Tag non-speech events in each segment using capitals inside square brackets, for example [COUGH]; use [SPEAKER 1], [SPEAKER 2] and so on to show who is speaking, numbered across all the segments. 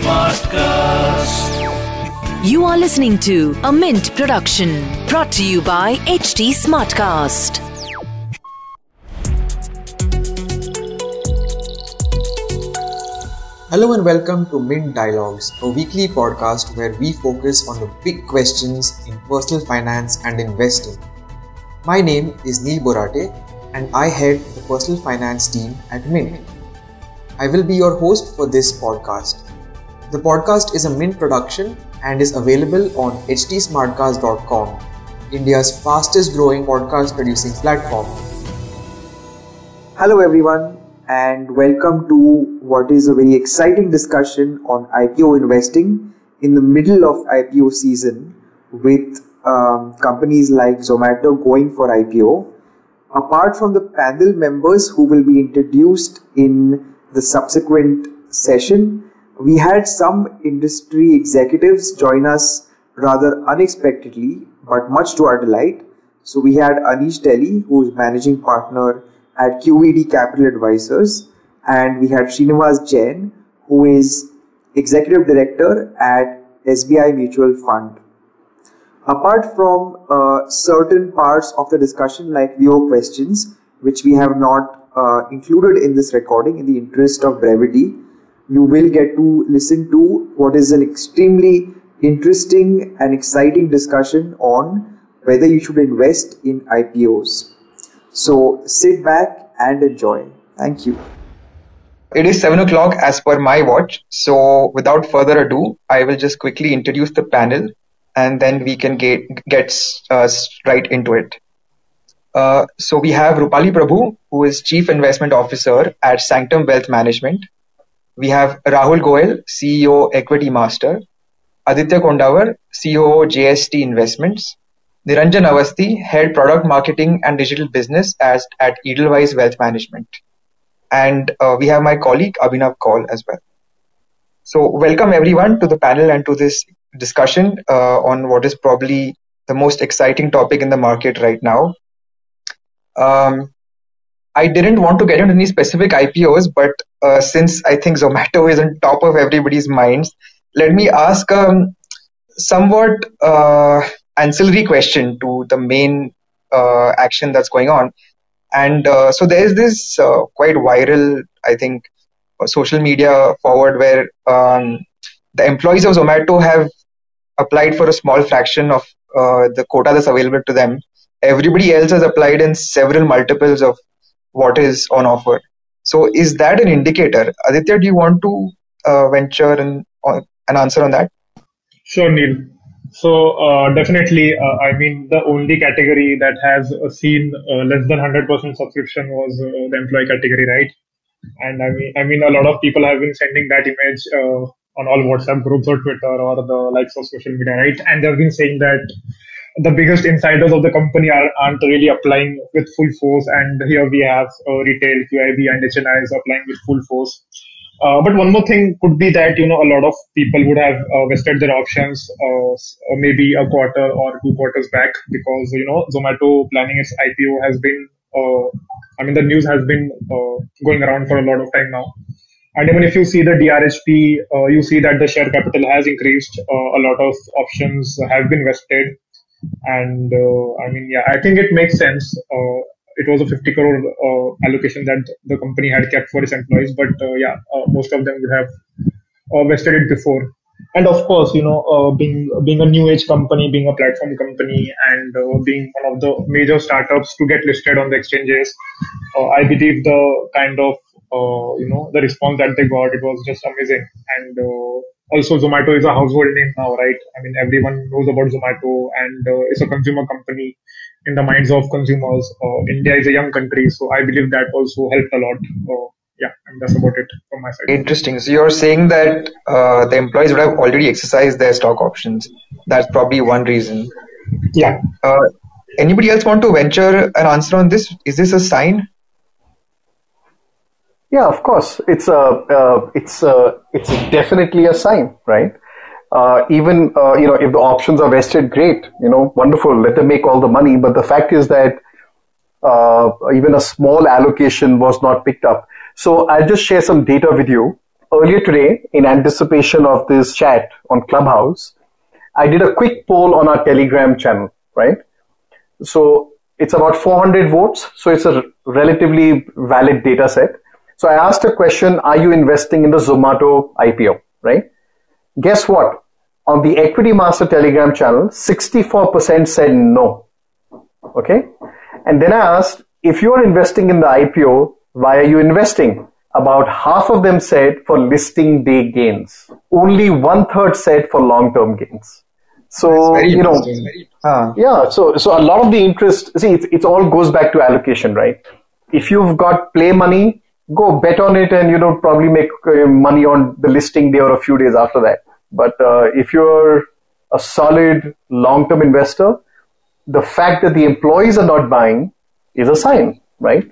[SPEAKER 1] Smartcast.
[SPEAKER 2] You are listening to a Mint production brought to you by HT Smartcast.
[SPEAKER 3] Hello and welcome to Mint Dialogues, a weekly podcast where we focus on the big questions in personal finance and investing. My name is Neil Borate and I head the personal finance team at Mint. I will be your host for this podcast. The podcast is a Mint production and is available on htsmartcast.com, India's fastest growing podcast producing platform. Hello, everyone, and welcome to what is a very exciting discussion on IPO investing in the middle of IPO season with um, companies like Zomato going for IPO. Apart from the panel members who will be introduced in the subsequent session, we had some industry executives join us rather unexpectedly, but much to our delight. So we had Anish Teli, who is managing partner at QED Capital Advisors, and we had Srinivas Jain, who is executive director at SBI Mutual Fund. Apart from uh, certain parts of the discussion, like viewer questions, which we have not uh, included in this recording in the interest of brevity, you will get to listen to what is an extremely interesting and exciting discussion on whether you should invest in IPOs. So sit back and enjoy. Thank you.
[SPEAKER 4] It is 7 o'clock as per my watch. So without further ado, I will just quickly introduce the panel and then we can get, get uh, right into it. Uh, so we have Rupali Prabhu, who is Chief Investment Officer at Sanctum Wealth Management. We have Rahul Goel, CEO Equity Master, Aditya Kondawar, CEO JST Investments, Niranjan Avasthi, Head Product Marketing and Digital Business as, at Edelweiss Wealth Management. And uh, we have my colleague Abhinav Kaul as well. So welcome everyone to the panel and to this discussion uh, on what is probably the most exciting topic in the market right now. Um, I didn't want to get into any specific IPOs, but uh, since I think Zomato [LAUGHS] is on top of everybody's minds, let me ask a um, somewhat uh, ancillary question to the main uh, action that's going on. And uh, so there is this uh, quite viral, I think, uh, social media forward where um, the employees of Zomato have applied for a small fraction of the quota that's available to them. Everybody else has applied in several multiples of what is on offer. So is that an indicator? Aditya, do you want to uh, venture and uh, an answer on that?
[SPEAKER 5] Sure, Neil. So uh, definitely, uh, I mean, the only category that has seen uh, less than 100% subscription was uh, the employee category, right? And I mean, I mean, a lot of people have been sending that image on all WhatsApp groups or Twitter or the likes of social media, right? And they've been saying that the biggest insiders of the company are, aren't really applying with full force. And here we have uh, retail, QIB, and HNI is applying with full force. Uh, but one more thing could be that you know a lot of people would have uh, vested their options uh, maybe a quarter or two quarters back because you know Zomato planning its IPO has been uh, I mean the news has been uh, going around for a lot of time now. And even if you see the DRHP, uh, you see that the share capital has increased. a lot of options have been vested and uh, I mean, yeah, I think it makes sense. Uh, it was a 50 crore uh, allocation that the company had kept for its employees, but yeah, most of them would have vested it before and of course you know uh, being being a new age company being a platform company and uh, being one of the major startups to get listed on the exchanges uh, i believe the kind of you know the response that they got it was just amazing and also Zomato is a household name now, right? I mean, everyone knows about Zomato and uh, it's a consumer company in the minds of consumers. Uh, India is a young country, so I believe that also helped a lot. Uh, yeah, and that's about it from my side.
[SPEAKER 4] Interesting. So you're saying that uh, the employees would have already exercised their stock options. That's probably one reason.
[SPEAKER 5] Yeah.
[SPEAKER 4] Uh, anybody else want to venture an answer on this? Is this a sign
[SPEAKER 6] yeah, of course. It's a uh, it's a, it's definitely a sign, right? Uh, even uh, you know if the options are vested, great, you know, wonderful. Let them make all the money. But the fact is that uh, even a small allocation was not picked up. So I'll just share some data with you. Earlier today, in anticipation of this chat on Clubhouse, I did a quick poll on our Telegram channel, right? So it's about 400 votes. So it's a relatively valid data set. So I asked a question, are you investing in the Zomato IPO, right? Guess what? On the Equity Master Telegram channel, 64% said no. Okay. And then I asked, if you are investing in the IPO, why are you investing? About half of them said for listing day gains. Only one third said for long term gains. So, you know, uh, yeah, so, so a lot of the interest, see, it, it all goes back to allocation, right? If you've got play money, go bet on it and, you know, probably make uh, money on the listing day or a few days after that. But uh, if you're a solid long term investor, the fact that the employees are not buying is a sign, right?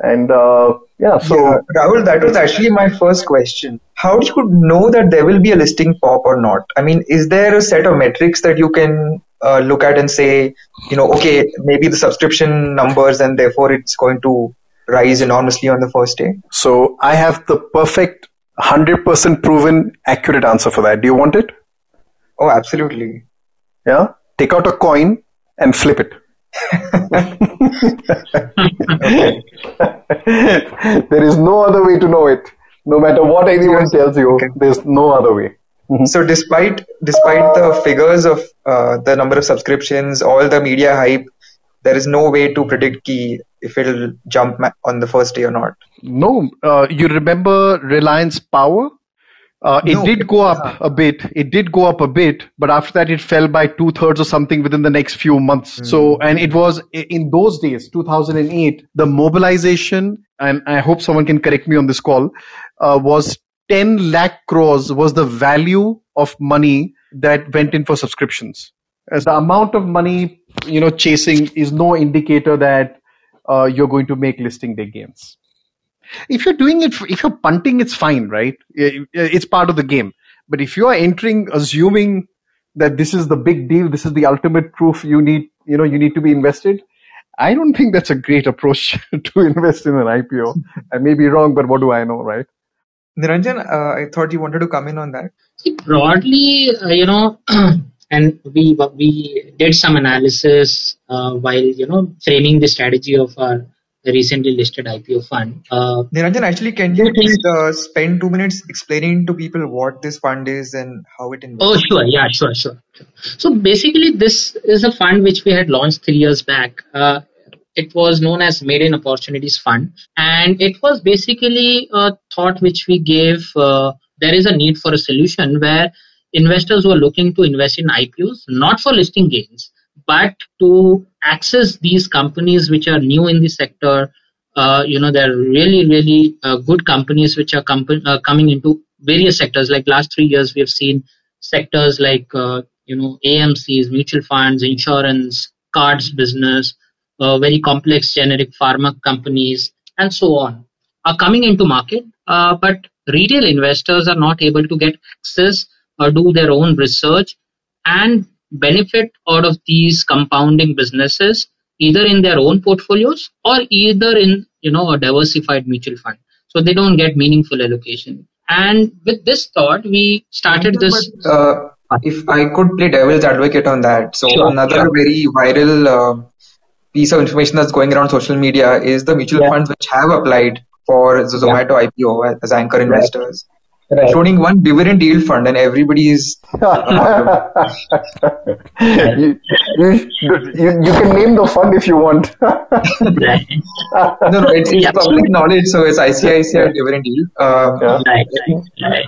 [SPEAKER 6] And uh, yeah, so
[SPEAKER 4] yeah, Rahul, that was actually my first question. How do you know that there will be a listing pop or not? I mean, is there a set of metrics that you can uh, look at and say, you know, okay, maybe the subscription numbers and therefore it's going to rise enormously on the first day?
[SPEAKER 6] So I have the perfect 100% proven accurate answer for that. Do you want it?
[SPEAKER 4] Oh, absolutely.
[SPEAKER 6] Yeah. Take out a coin and flip it. [LAUGHS] there is no other way to know it. No matter what anyone tells you, okay. there's no other way.
[SPEAKER 4] Mm-hmm. So despite despite the figures of uh, the number of subscriptions, all the media hype, there is no way to predict key if it'll jump on the first day or not.
[SPEAKER 6] No, uh, you remember Reliance Power? Uh, it no, did go up a bit. It did go up a bit, but after that, it fell by two thirds or something within the next few months. Mm. So, and it was in those days, 2008, the mobilization, and I hope someone can correct me on this call, uh, was 10 lakh crores was the value of money that went in for subscriptions. As the amount of money, you know, chasing is no indicator that uh, you're going to make listing day gains if you're doing it, if you're punting, it's fine, right? It's part of the game. But if you are entering, assuming that this is the big deal, this is the ultimate proof you need, you know, you need to be invested. I don't think that's a great approach [LAUGHS] to invest in an IPO. I may be wrong, but what do I know, right?
[SPEAKER 4] Niranjan, uh, I thought you wanted to come in on that.
[SPEAKER 7] Broadly, uh, you know, [CLEARS THROAT] and we we did some analysis uh, while you know framing the strategy of our the recently listed IPO fund. Uh,
[SPEAKER 4] Niranjan, actually, can you please uh, spend two minutes explaining to people what this fund is and how it invests?
[SPEAKER 7] Oh, sure. Yeah, sure, sure. So basically, this is a fund which we had launched three years back. Uh, it was known as Maiden Opportunities Fund, and it was basically a thought which we gave. Uh, there is a need for a solution where investors who are looking to invest in IPOs, not for listing gains, but to access these companies which are new in the sector uh, you know they're really really uh, good companies which are com- uh, coming into various sectors. Like last three years we have seen sectors like uh, you know amcs mutual funds insurance cards business uh, very complex generic pharma companies and so on are coming into market. Uh, but retail investors are not able to get access or do their own research and benefit out of these compounding businesses either in their own portfolios or either in you know a diversified mutual fund so they don't get meaningful allocation and with this thought we started this
[SPEAKER 4] uh, if i could play devil's advocate on that so sure, another sure. very viral uh, piece of information that's going around social media is the mutual yeah. funds which have applied for the zomato yeah. ipo as anchor investors right. Including one dividend yield fund, and everybody is.
[SPEAKER 6] You, you, you, you, can name the fund if you want. no,
[SPEAKER 4] no, it's, it's public knowledge, so it's ICICI dividend yield. Uh, yeah.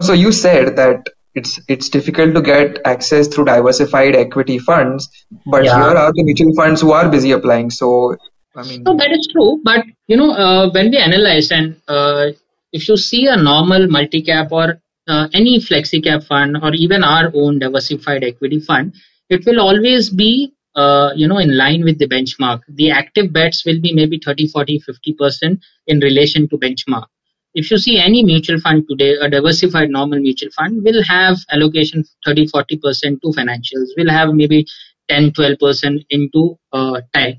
[SPEAKER 4] So you said that it's it's difficult to get access through diversified equity funds, but yeah. here are the mutual funds who are busy applying. So I mean,
[SPEAKER 7] no, that is true. But you know, uh, when we analyze and uh, if you see a normal multi-cap or uh, any flexi cap fund or even our own diversified equity fund, it will always be uh, you know in line with the benchmark. The active bets will be maybe 30, 40, 50 percent in relation to benchmark. If you see any mutual fund today, a diversified normal mutual fund will have allocation 30, 40 percent to financials. Will have maybe 10, 12 percent into uh, tech.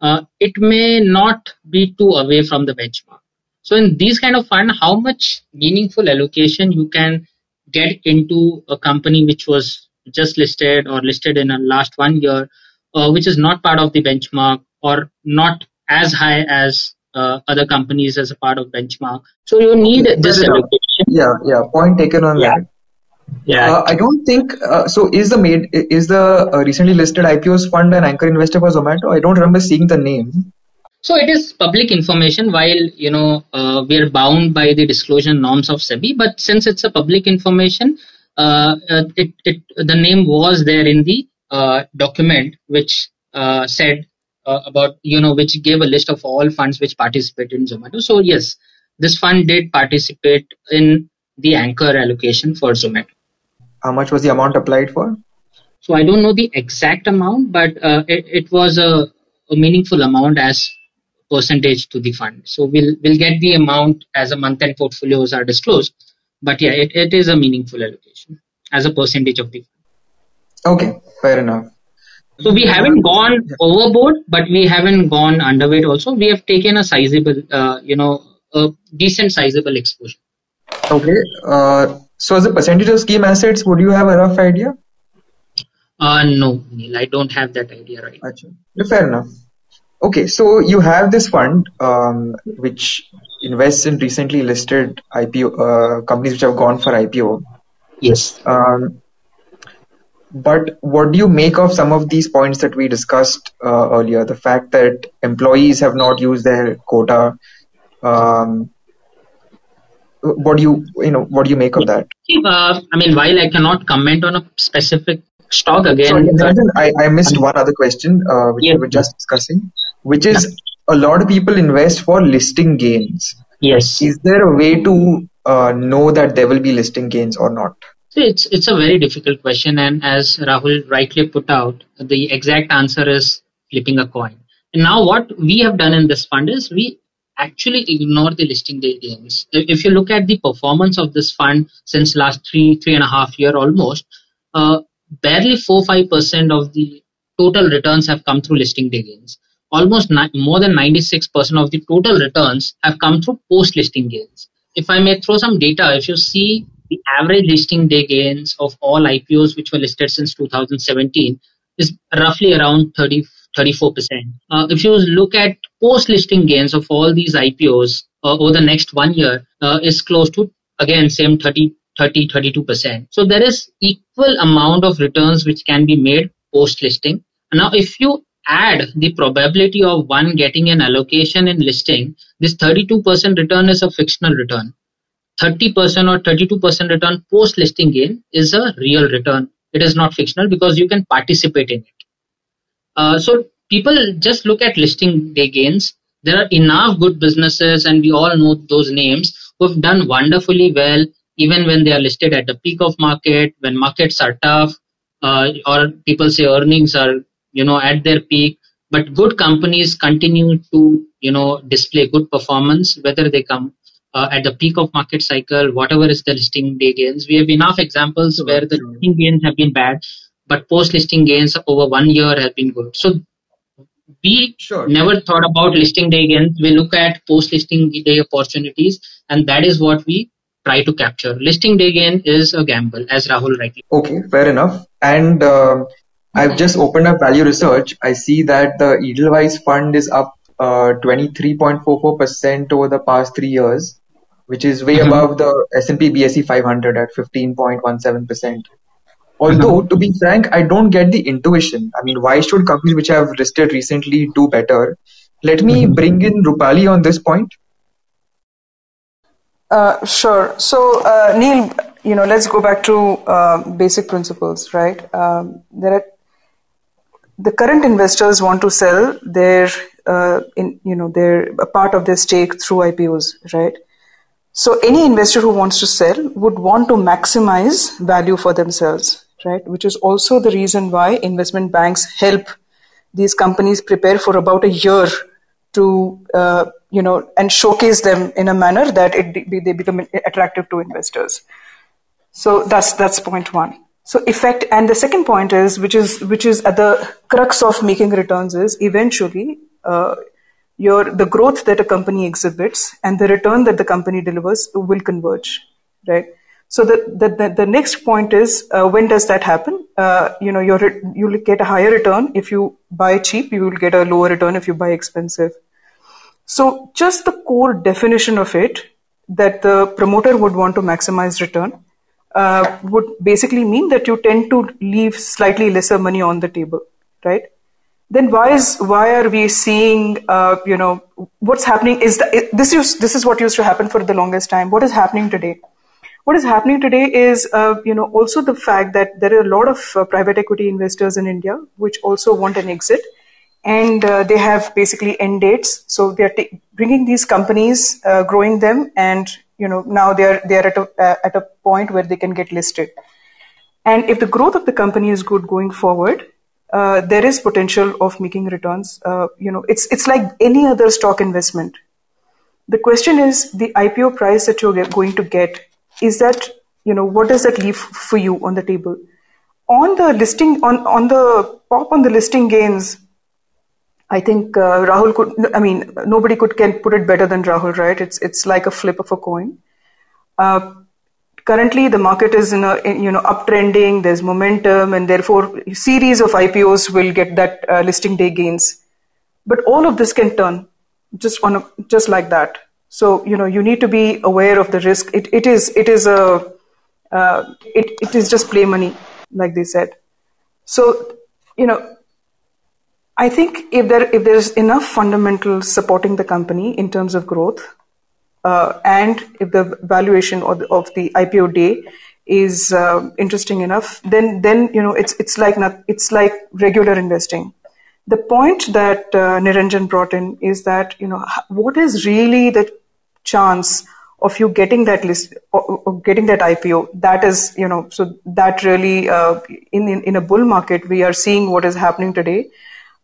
[SPEAKER 7] Uh, it may not be too away from the benchmark So in these kind of fund, how much meaningful allocation you can get into a company which was just listed or listed in the last one year, uh, which is not part of the benchmark or not as high as uh, other companies as a part of benchmark. So you need this allocation.
[SPEAKER 4] Yeah, yeah. Point taken on
[SPEAKER 7] Yeah.
[SPEAKER 4] that.
[SPEAKER 7] Yeah.
[SPEAKER 4] Uh, I don't think uh, so. Is the made is the uh, recently listed IPOs fund an anchor investor for Zomato? I don't remember seeing the name.
[SPEAKER 7] So it is public information while you know uh, we are bound by the disclosure norms of SEBI, but since it's a public information, uh, uh, it, it the name was there in the uh, document which uh, said uh, about you know which gave a list of all funds which participate in Zomato. So yes, this fund did participate in the anchor allocation for Zomato.
[SPEAKER 4] How much was the amount applied for?
[SPEAKER 7] So I don't know the exact amount, but uh, it, it was a, a meaningful amount as percentage to the fund. So we'll we'll get the amount as a month end portfolios are disclosed. But yeah, it, it is a meaningful allocation as a percentage of the fund.
[SPEAKER 4] Okay, fair enough.
[SPEAKER 7] So we haven't gone overboard, but we haven't gone underweight also. We have taken a sizable, uh, you know, a decent sizable exposure.
[SPEAKER 4] Okay. Uh, so as a percentage of scheme assets, would you have a rough idea?
[SPEAKER 7] Uh, no, Neil, I don't have that idea right. now.
[SPEAKER 4] Acha. Fair enough. Okay, so you have this fund um, which invests in recently listed IPO uh, companies which have gone for IPO.
[SPEAKER 7] Yes.
[SPEAKER 4] Um, but what do you make of some of these points that we discussed uh, earlier? The fact that employees have not used their quota. Um, what do you you know what do you make of that?
[SPEAKER 7] Uh, I mean, while I cannot comment on a specific stock again,
[SPEAKER 4] Sorry,
[SPEAKER 7] uh,
[SPEAKER 4] I, I missed one other question uh, which
[SPEAKER 7] Yeah.
[SPEAKER 4] we were just discussing, which is a lot of people invest for listing gains.
[SPEAKER 7] yes.
[SPEAKER 4] Is there a way to uh, know that there will be listing gains or not?
[SPEAKER 7] So it's it's a very difficult question, and as Rahul rightly put out, the exact answer is flipping a coin. And now, what we have done in this fund is we actually ignore the listing day gains. If if you look at the performance of this fund since last three three and a half year almost, uh, barely four five percent of the total returns have come through listing day gains. Almost ni- more than ninety six percent of the total returns have come through post listing gains. If I may throw some data, if you see the average listing day gains of all IPOs which were listed since 2017 is roughly around 30 34%. Uh, if you look at post listing gains of all these IPOs uh, over the next one year, uh, is close to again same 30 30 32%. So there is equal amount of returns which can be made post listing. Now, if you add the probability of one getting an allocation in listing, this 32% return is a fictional return. 30% or 32% return post listing gain is a real return. It is not fictional because you can participate in it. Uh, so people just look at listing day gains. There are enough good businesses, and we all know those names who have done wonderfully well, even when they are listed at the peak of market, when markets are tough, uh, or people say earnings are you know at their peak. But good companies continue to you know display good performance, whether they come uh, at the peak of market cycle, whatever is the listing day gains. We have enough examples where the listing gains have been bad, but post listing gains over one year have been good. So we
[SPEAKER 4] Sure.
[SPEAKER 7] never thought about listing day gains. We look at post listing day opportunities, and that is what we try to capture. Listing day gain is a gamble, as Rahul rightly.
[SPEAKER 4] Okay, fair enough. And um I've just opened up value research. I see that the Edelweiss fund is up uh, 23.44% over the past three years, which is way
[SPEAKER 7] Mhm.
[SPEAKER 4] above the S&P BSE 500 at 15.17%. Although, to be frank, I don't get the intuition. I mean, why should companies which have listed recently do better? Let me bring in Rupali on this point.
[SPEAKER 8] Uh, sure. So, uh, Neil, you know, let's go back to uh, basic principles, right? Um, there are the current investors want to sell their, uh, in you know, their a part of their stake through IPOs, right? So, any investor who wants to sell would want to maximize value for themselves, right? Which is also the reason why investment banks help these companies prepare for about a year to uh, you know and showcase them in a manner that it they become attractive to investors so that's that's point one so effect and the second point is which is which is at the crux of making returns is eventually uh, your the growth that a company exhibits and the return that the company delivers will converge, right? So the the, the, the next point is uh, when does that happen? Uh, you know, you you'll get a higher return if you buy cheap. You will get a lower return if you buy expensive. So just the core definition of it that the promoter would want to maximize return uh, would basically mean that you tend to leave slightly lesser money on the table, right? Then why is why are we seeing uh, you know what's happening is that this is this is what used to happen for the longest time. What is happening today? What is happening today is uh, you know also the fact that there are a lot of uh, private equity investors in India which also want an exit, and uh, they have basically end dates. So they are t- bringing these companies, uh, growing them, and you know now they are they are at a uh, at a point where they can get listed. And if the growth of the company is good going forward, uh, there is potential of making returns. Uh, you know, it's it's like any other stock investment. The question is the IPO price that you're going to get. Is that you know what does that leave for you on the table? On the listing on on the pop on the listing gains, I think uh, Rahul could. I mean, nobody could can put it better than Rahul, right? It's it's like a flip of a coin. Uh, currently, the market is in a you know uptrending. There's momentum, and therefore, series of IPOs will get that uh, listing day gains. But all of this can turn just on a, just like that. So you know you need to be aware of the risk. It it is it is a uh, it it is just play money, like they said. So you know I think if there if there's enough fundamentals supporting the company in terms of growth, uh, and if the valuation of the, of the IPO day is uh, interesting enough, then then you know it's it's like not, it's like regular investing. The point that uh, Niranjan brought in is that you know what is really the chance of you getting that list or, or getting that IPO. That is you know so that really uh, in, in in a bull market we are seeing what is happening today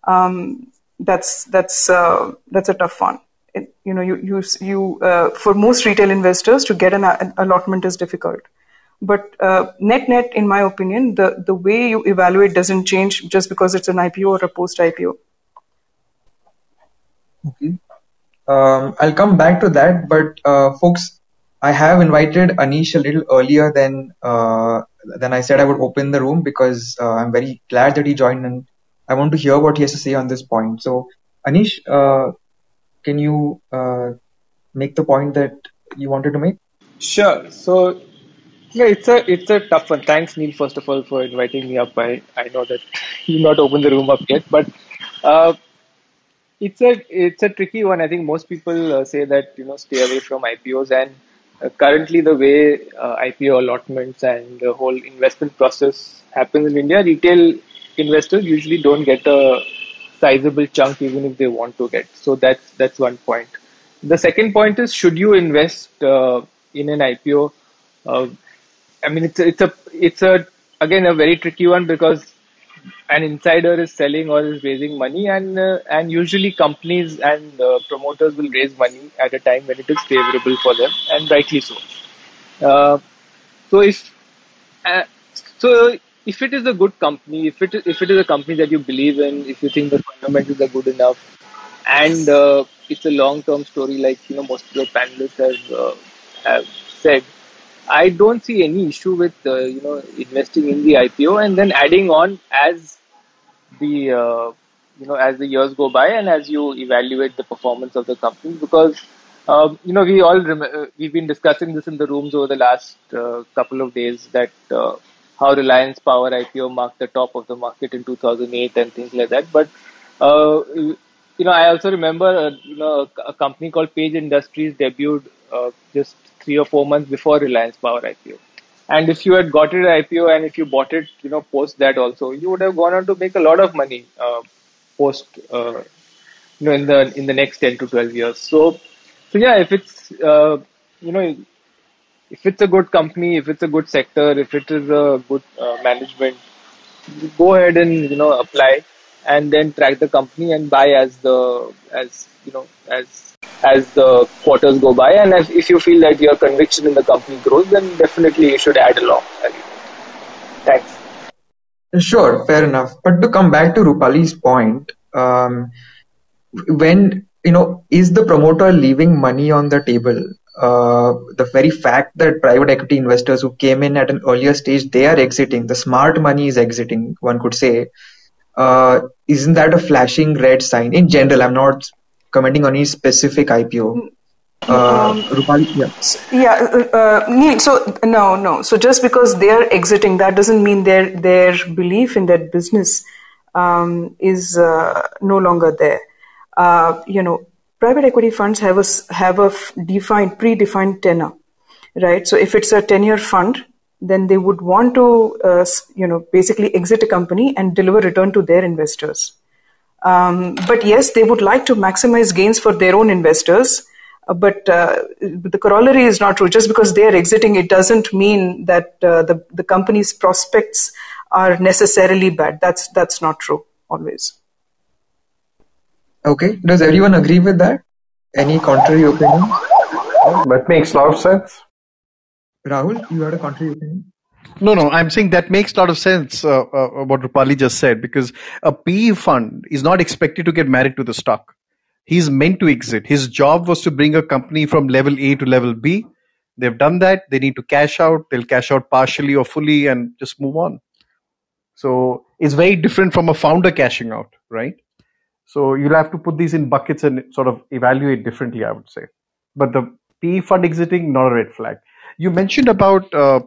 [SPEAKER 8] um, that's that's uh, that's a tough one. It, you know, you you you uh, for most retail investors to get an, an allotment is difficult. But uh, net net, in my opinion, the the way you evaluate doesn't change just because it's an IPO or a post IPO.
[SPEAKER 4] Okay. Um, I'll come back to that, but uh, folks, I have invited Anish a little earlier than uh, than I said I would open the room because uh, I'm very glad that he joined and I want to hear what he has to say on this point. So, Anish, uh, can you uh, make the point that you wanted to make?
[SPEAKER 9] Sure. So, yeah, it's a it's a tough one. Thanks, Neil, first of all, for inviting me up. I I know that [LAUGHS] you've not opened the room up yet, but uh, it's a it's a tricky one. I think most people uh, say that you know stay away from IPOs, and uh, currently the way uh, IPO allotments and the whole investment process happens in India, retail investors usually don't get a sizable chunk even if they want to get. So that's that's one point. The second point is should you invest uh, in an IPO? Uh, I mean, it's a, it's a it's a again a very tricky one because an insider is selling or is raising money, and uh, and usually companies and uh, promoters will raise money at a time when it is favorable for them, and rightly so. Uh, so if uh, so if it is a good company, if it if it is a company that you believe in, if you think the fundamentals are good enough, and uh, it's a long term story, like you know most of the panelists have uh, have said, I don't see any issue with uh, you know investing in the IPO and then adding on as the uh, you know as the years go by and as you evaluate the performance of the company because. Um, you know, we all rem- uh, we've been discussing this in the rooms over the last uh, couple of days that how Reliance Power IPO marked the top of the market in 2008 and things like that. But uh, you know, I also remember uh, you know a, company called Page Industries debuted uh, just three or four months before Reliance Power IPO. And if you had got it IPO and if you bought it, you know, post that also, you would have gone on to make a lot of money uh, post, uh, you know, in the in the next 10 to 12 years. So, so yeah, if it's uh, you know if it's a good company, if it's a good sector, if it is a good uh, management, go ahead and you know apply and then track the company and buy as the as you know as as the quarters go by. And as, if you feel that your conviction in the company grows then definitely you should add along. Thanks.
[SPEAKER 4] Sure. Fair enough. But to come back to rupali's point um, when you know, is the promoter leaving money on the table? Uh, the very fact that private equity investors who came in at an earlier stage, they are exiting. The smart money is exiting. One could say, uh, isn't that a flashing red sign? In general, I'm not commenting on any specific IPO. Uh,
[SPEAKER 8] Um,
[SPEAKER 4] Rupali, yeah.
[SPEAKER 8] Yeah, uh, uh, Neil, so no, no. So just because they are exiting, that doesn't mean their their belief in that business um, is uh, no longer there. Uh, you know, private equity funds have a have a defined predefined tenor, right? So if it's a ten year fund, then they would want to uh, you know basically exit a company and deliver return to their investors. Um, but yes, they would like to maximize gains for their own investors. Uh, but uh, the corollary is not true. Just because they are exiting, it doesn't mean that uh, the the company's prospects are necessarily bad. That's that's not true always.
[SPEAKER 4] Okay. Does everyone agree with that? Any contrary opinion?
[SPEAKER 10] That makes a lot of sense.
[SPEAKER 4] Rahul, you had a contrary opinion?
[SPEAKER 6] No, no, I'm saying that makes a lot of sense, uh, uh, what Rupali just said, because a PE fund is not expected to get married to the stock. He's meant to exit. His job was to bring a company from level A to level B. They've done that. They need to cash out. They'll cash out partially or fully and just move on. So it's very different from a founder cashing out, right? So you'll have to put these in buckets and sort of evaluate differently, I would say. But the PE fund exiting, not a red flag. You mentioned about uh,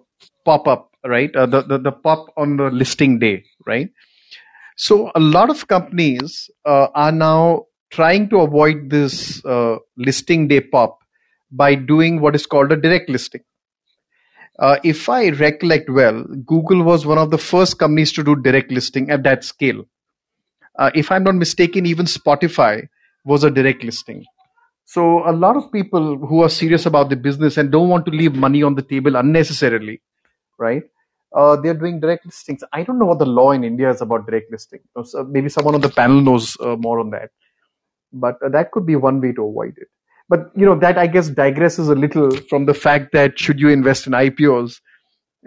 [SPEAKER 6] pop up, right? Uh, the, the the pop on the listing day, right? So a lot of companies uh, are now trying to avoid this uh, listing day pop by doing what is called a direct listing. Uh, if I recollect well, Google was one of the first companies to do direct listing at that scale. Uh, if I'm not mistaken, even Spotify was a direct listing. So a lot of people who are serious about the business and don't want to leave money on the table unnecessarily, right? Uh, they're doing direct listings. I don't know what the law in India is about direct listing. So maybe someone on the panel knows uh, more on that. But uh, that could be one way to avoid it. But you know that I guess digresses a little from the fact that should you invest in IPOs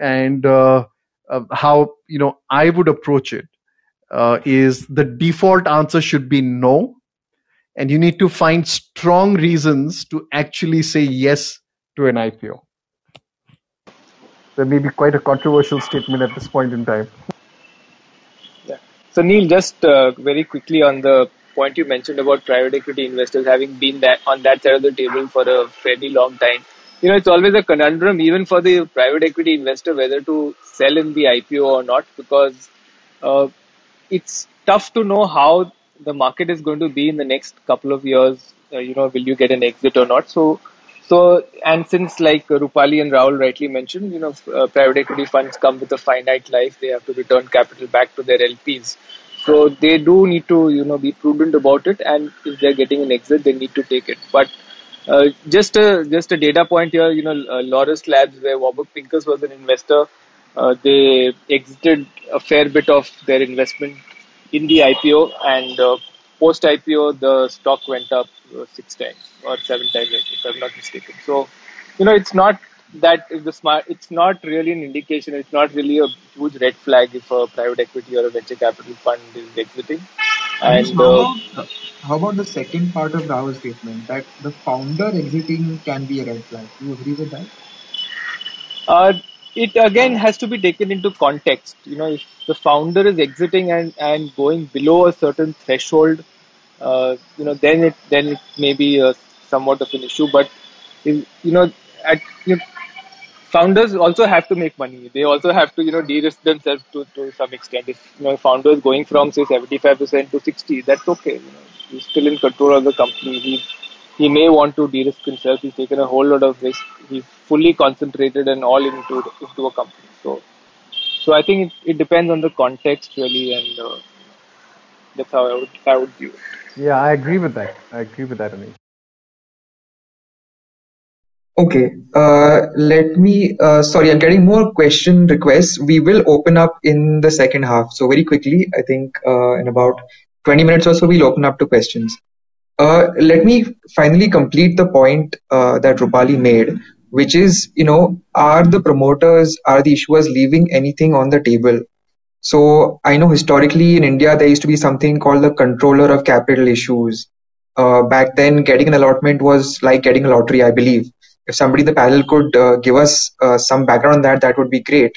[SPEAKER 6] and uh, how you know I would approach it uh, is the default answer should be no and you need to find strong reasons to actually say yes to an IPO. That may be quite a controversial statement at this point in time.
[SPEAKER 9] Yeah. So Neil, just uh, very quickly on the point you mentioned about private equity investors having been that on that side of the table for a fairly long time. You know, it's always a conundrum, even for the private equity investor, whether to sell in the IPO or not, because uh, it's tough to know how the market is going to be in the next couple of years. Uh, you know, will you get an exit or not? So, so and since like Rupali and Rahul rightly mentioned, you know, uh, private equity funds come with a finite life. They have to return capital back to their LPs. So they do need to, you know, be prudent about it. And if they're getting an exit, they need to take it. But uh, just a just a data point here, you know, uh, Laurus Labs, where Warburg Pincus was an investor, uh, they exited a fair bit of their investment in the IPO, and uh, post IPO, the stock went up uh, six times or seven times, if I'm not mistaken. So, you know, it's not that the smart, it's not really an indication. It's not really a huge red flag if a private equity or a venture capital fund is exiting. And
[SPEAKER 4] how,
[SPEAKER 9] uh,
[SPEAKER 4] about, how about the second part of Rahul's statement that the founder exiting can be a red flag? Do you agree with that?
[SPEAKER 9] Uh, it again has to be taken into context. You know, if the founder is exiting and, and going below a certain threshold, uh, you know, then it then it may be a, somewhat of an issue. But if, you know, at you know, founders also have to make money. They also have to you know de-risk themselves to, to some extent. If you know, founder is going from say seventy five percent to sixty, that's okay. You know, he's still in control of the company. He he may want to de-risk himself. He's taken a whole lot of risk. He's fully concentrated and all into into a company. So, so I think it, it depends on the context really, and uh, that's how I would I would view it.
[SPEAKER 6] Yeah, I agree with that. I agree with that, Anish.
[SPEAKER 4] Okay, uh, let me. Uh, sorry, I'm getting more question requests. We will open up in the second half. So very quickly, I think uh, in about 20 minutes or so, we'll open up to questions. Uh, let me finally complete the point uh, that Rupali made, which is, you know, are the promoters, are the issuers leaving anything on the table? So I know historically in India there used to be something called the controller of capital issues, uh, back then getting an allotment was like getting a lottery, I believe. If somebody in the panel could uh, give us uh, some background on that, that would be great.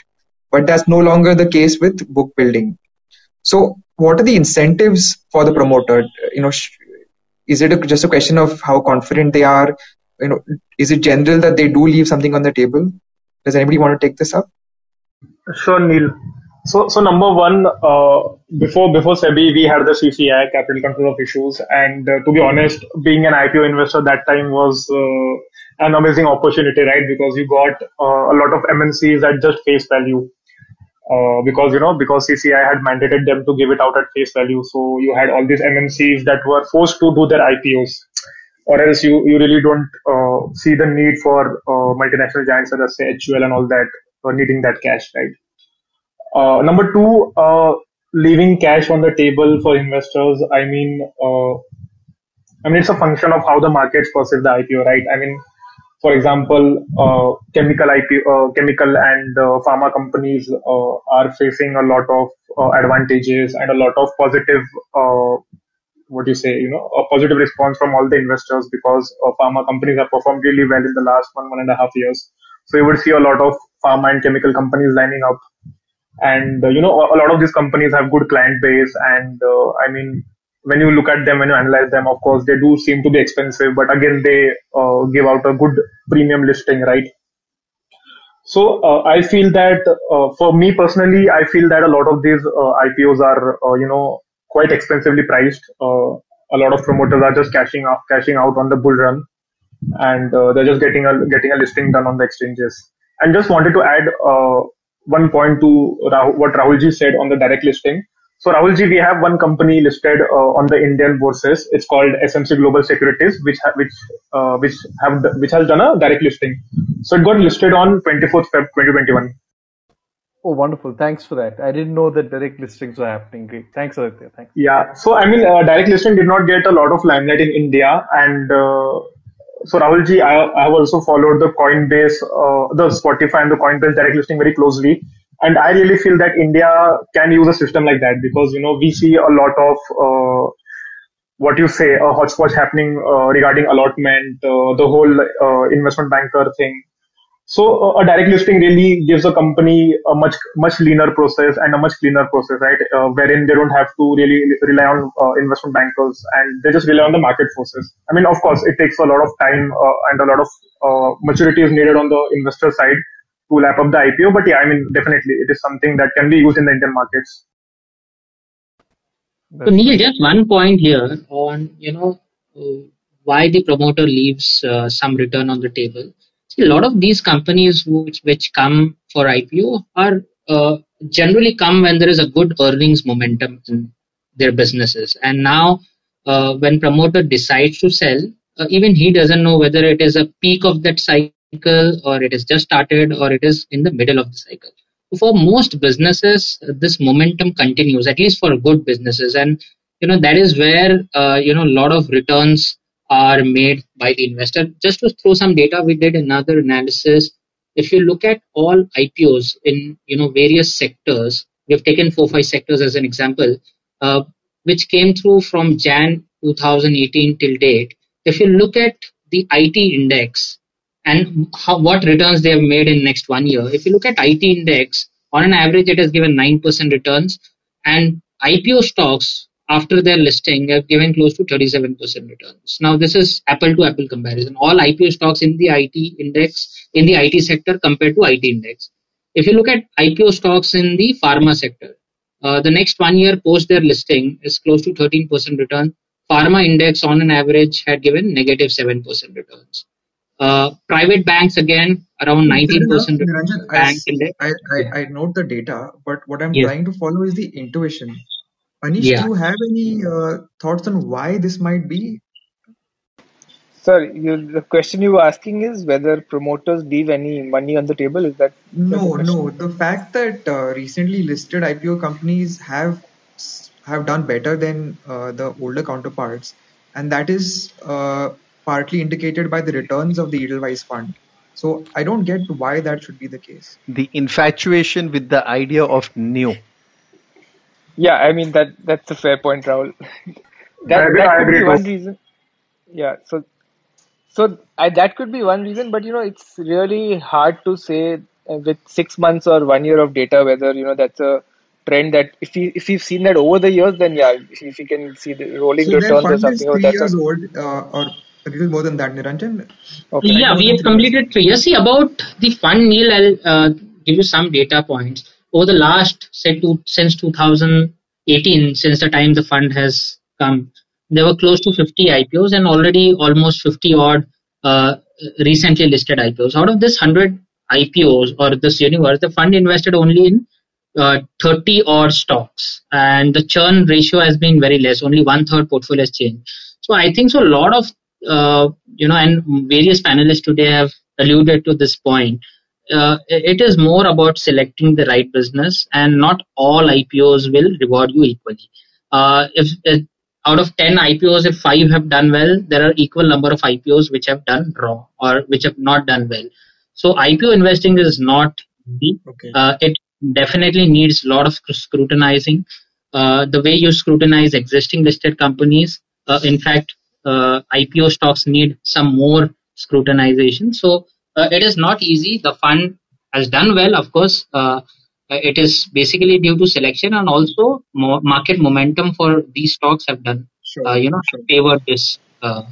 [SPEAKER 4] But that's no longer the case with book building. So, what are the incentives for the promoter? You know, sh- is it a, just a question of how confident they are? You know, is it general that they do leave something on the table? Does anybody want to take this up?
[SPEAKER 5] Sure, Neil. So, so number one, uh, before before SEBI, we had the CCI, Capital Control of Issues, and uh, to be honest, being an IPO investor that time was uh, an amazing opportunity, right? Because you got uh, a lot of MNCs at just face value. Uh, because you know, because CCI had mandated them to give it out at face value, so you had all these MNCs that were forced to do their IPOs, or else you you really don't uh, see the need for multinational giants such as say HUL and all that needing that cash, right? Uh, number two, uh, leaving cash on the table for investors. I mean, uh, I mean, it's a function of how the markets perceive the IPO, right? I mean, for example, uh, chemical IPO, uh, chemical and uh, pharma companies are facing a lot of advantages and a lot of positive, what do you say, you know, a positive response from all the investors because pharma companies have performed really well in the last one, one and a half years. So you would see a lot of pharma and chemical companies lining up and uh, you know a lot of these companies have good client base and uh, i mean when you look at them when you analyze them of course they do seem to be expensive but again they uh, give out a good premium listing right? So uh, i feel that uh, for me personally i feel that a lot of these uh, ipos are you know quite expensively priced. A lot of promoters are just cashing out cashing out on the bull run and they're just getting a getting a listing done on the exchanges. And just wanted to add one point to Rahul, what Rahulji said on the direct listing. So Rahulji, we have one company listed uh, on the Indian bourses. It's called SMC Global Securities, which ha- which uh, which have which has done a direct listing. So it got listed on 24th Feb 2021.
[SPEAKER 11] Oh, wonderful! Thanks for that. I didn't know that direct listings were happening. Great. Thanks, Aditya. Thanks.
[SPEAKER 5] Yeah. So I mean, uh, direct listing did not get a lot of limelight in India, and uh, so Rahulji, I, I have also followed the Coinbase, uh, the Spotify and the Coinbase direct listing very closely. And I really feel that India can use a system like that because, you know, we see a lot of, uh, what you say, a hodgepodge happening uh, regarding allotment, uh, the whole uh, investment banker thing. So uh, a direct listing really gives a company a much much leaner process and a much cleaner process, right? Uh, wherein they don't have to really rely on investment bankers and they just rely on the market forces. I mean, of course, it takes a lot of time and a lot of maturity is needed on the investor side to lap up the IPO. But yeah, I mean, definitely, it is something that can be used in the Indian markets.
[SPEAKER 7] So Neil, just one point here on you know uh, why the promoter leaves some return on the table See, a lot of these companies which, which come for IPO are uh, generally come when there is a good earnings momentum in their businesses. And now, uh, when promoter decides to sell, uh, even he doesn't know whether it is a peak of that cycle or it is just started or it is in the middle of the cycle. For most businesses, this momentum continues, at least for good businesses, and you know that is where uh, you know a lot of returns are made by the investor. Just to throw some data, we did another analysis. If you look at all IPOs in you know various sectors, we've taken four five sectors as an example, uh, which came through from Jan 2018 till date. If you look at the IT index and how, what returns they have made in next one year, if you look at IT index, on an average it has given nine percent returns, and IPO stocks after their listing have given close to 37% returns. Now, this is apple to apple comparison. All IPO stocks in the IT index, in the IT sector compared to IT index. If you look at IPO stocks in the pharma sector, uh, the next one year post their listing is close to 13% return. Pharma index on an average had given negative 7% returns. Uh, private banks again around 19%
[SPEAKER 4] Niranjan, bank I, index. I, I, I note the data, but what I'm yes. trying to follow is the intuition. Anish, yeah. do you have any uh, thoughts on why this might be?
[SPEAKER 9] Sorry, you, the question you were asking is whether promoters leave any money on the table. Is that
[SPEAKER 4] no, the no? The fact that uh, recently listed IPO companies have have done better than uh, the older counterparts, and that is uh, partly indicated by the returns of the Edelweiss fund. So I don't get why that should be the case.
[SPEAKER 11] The infatuation with the idea of new
[SPEAKER 9] yeah, I mean that that's a fair point, Rahul. [LAUGHS] that,
[SPEAKER 5] I,
[SPEAKER 9] that
[SPEAKER 5] I agree.
[SPEAKER 9] one reason. Yeah, so so I, that could be one reason, but you know, it's really hard to say uh, with six months or one year of data whether you know that's a trend that if we if we've seen that over the years, then yeah, if, if you can see the rolling
[SPEAKER 4] So
[SPEAKER 9] returns or
[SPEAKER 4] fund is
[SPEAKER 9] something, or
[SPEAKER 4] three
[SPEAKER 9] that's
[SPEAKER 4] years
[SPEAKER 9] a,
[SPEAKER 4] old, uh, or a little more than that, Niranjan.
[SPEAKER 9] okay.
[SPEAKER 7] Yeah, we have completed three years. See, about the fund, Neil, I'll uh, give you some data points. Over the last, say, two, since 2018, since the time the fund has come, there were close to 50 IPOs and already almost 50 odd uh, recently listed IPOs. Out of this 100 IPOs or this universe, the fund invested only in uh, 30 odd stocks and the churn ratio has been very less only one third portfolio has changed so i think so a lot of uh, you know and various panelists today have alluded to this point uh, it is more about selecting the right business and not all ipos will reward you equally uh, if, if out of 10 ipos if 5 have done well there are equal number of ipos which have done wrong or which have not done well so ipo investing is not easy
[SPEAKER 4] Okay.
[SPEAKER 7] uh, it definitely needs a lot of scrutinizing. Uh, the way you scrutinize existing listed companies, uh, in fact, uh, IPO stocks need some more scrutinization. So uh, it is not easy. The fund has done well, of course. Uh, it is basically due to selection and also mo- market momentum for these stocks have done,
[SPEAKER 4] Sure.
[SPEAKER 7] uh, you know,
[SPEAKER 4] sure.
[SPEAKER 7] favored this uh,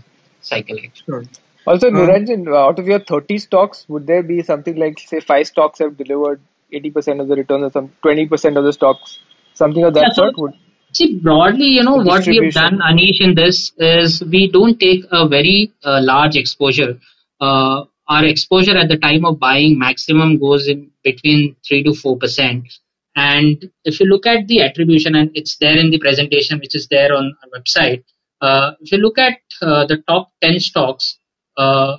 [SPEAKER 7] cycle. Actually.
[SPEAKER 4] sure.
[SPEAKER 9] Also,
[SPEAKER 4] Um,
[SPEAKER 9] Niranjan, out of your 30 stocks, would there be something like, say, five stocks have delivered 80% of the returns or some 20% of the stocks, something of that
[SPEAKER 7] Yeah, so-
[SPEAKER 9] sort? Would
[SPEAKER 7] See, broadly, you know, what we have done, Anish, in this is we don't take a very uh, large exposure. Uh, our exposure at the time of buying maximum goes in between 3 to 4%. And if you look at the attribution, and it's there in the presentation, which is there on our website, uh, if you look at uh, the top 10 stocks, uh,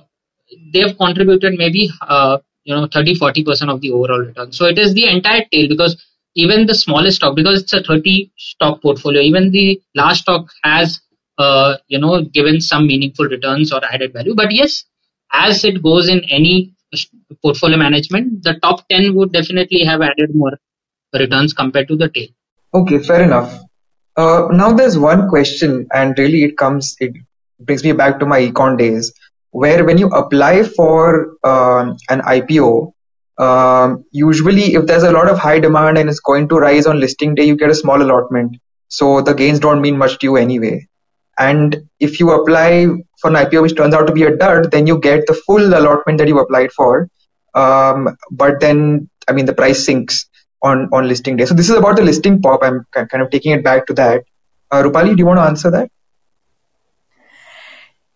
[SPEAKER 7] they have contributed maybe uh, you know 30 40 percent of the overall return so it is the entire tail because even the smallest stock because it's a 30 stock portfolio even the last stock has uh, you know given some meaningful returns or added value but yes as it goes in any portfolio management the top 10 would definitely have added more returns compared to the tail
[SPEAKER 4] Okay, fair enough. Uh, now there's one question, and really it comes, it brings me back to my econ days, where when you apply for um, an IPO, usually if there's a lot of high demand and it's going to rise on listing day, you get a small allotment. So the gains don't mean much to you anyway. And if you apply for an IPO which turns out to be a dud, then you get the full allotment that you applied for. Um, but then, I mean, the price sinks on, on listing day. So this is about the listing pop. I'm kind of taking it back to that. Uh, Rupali, do you want to answer that?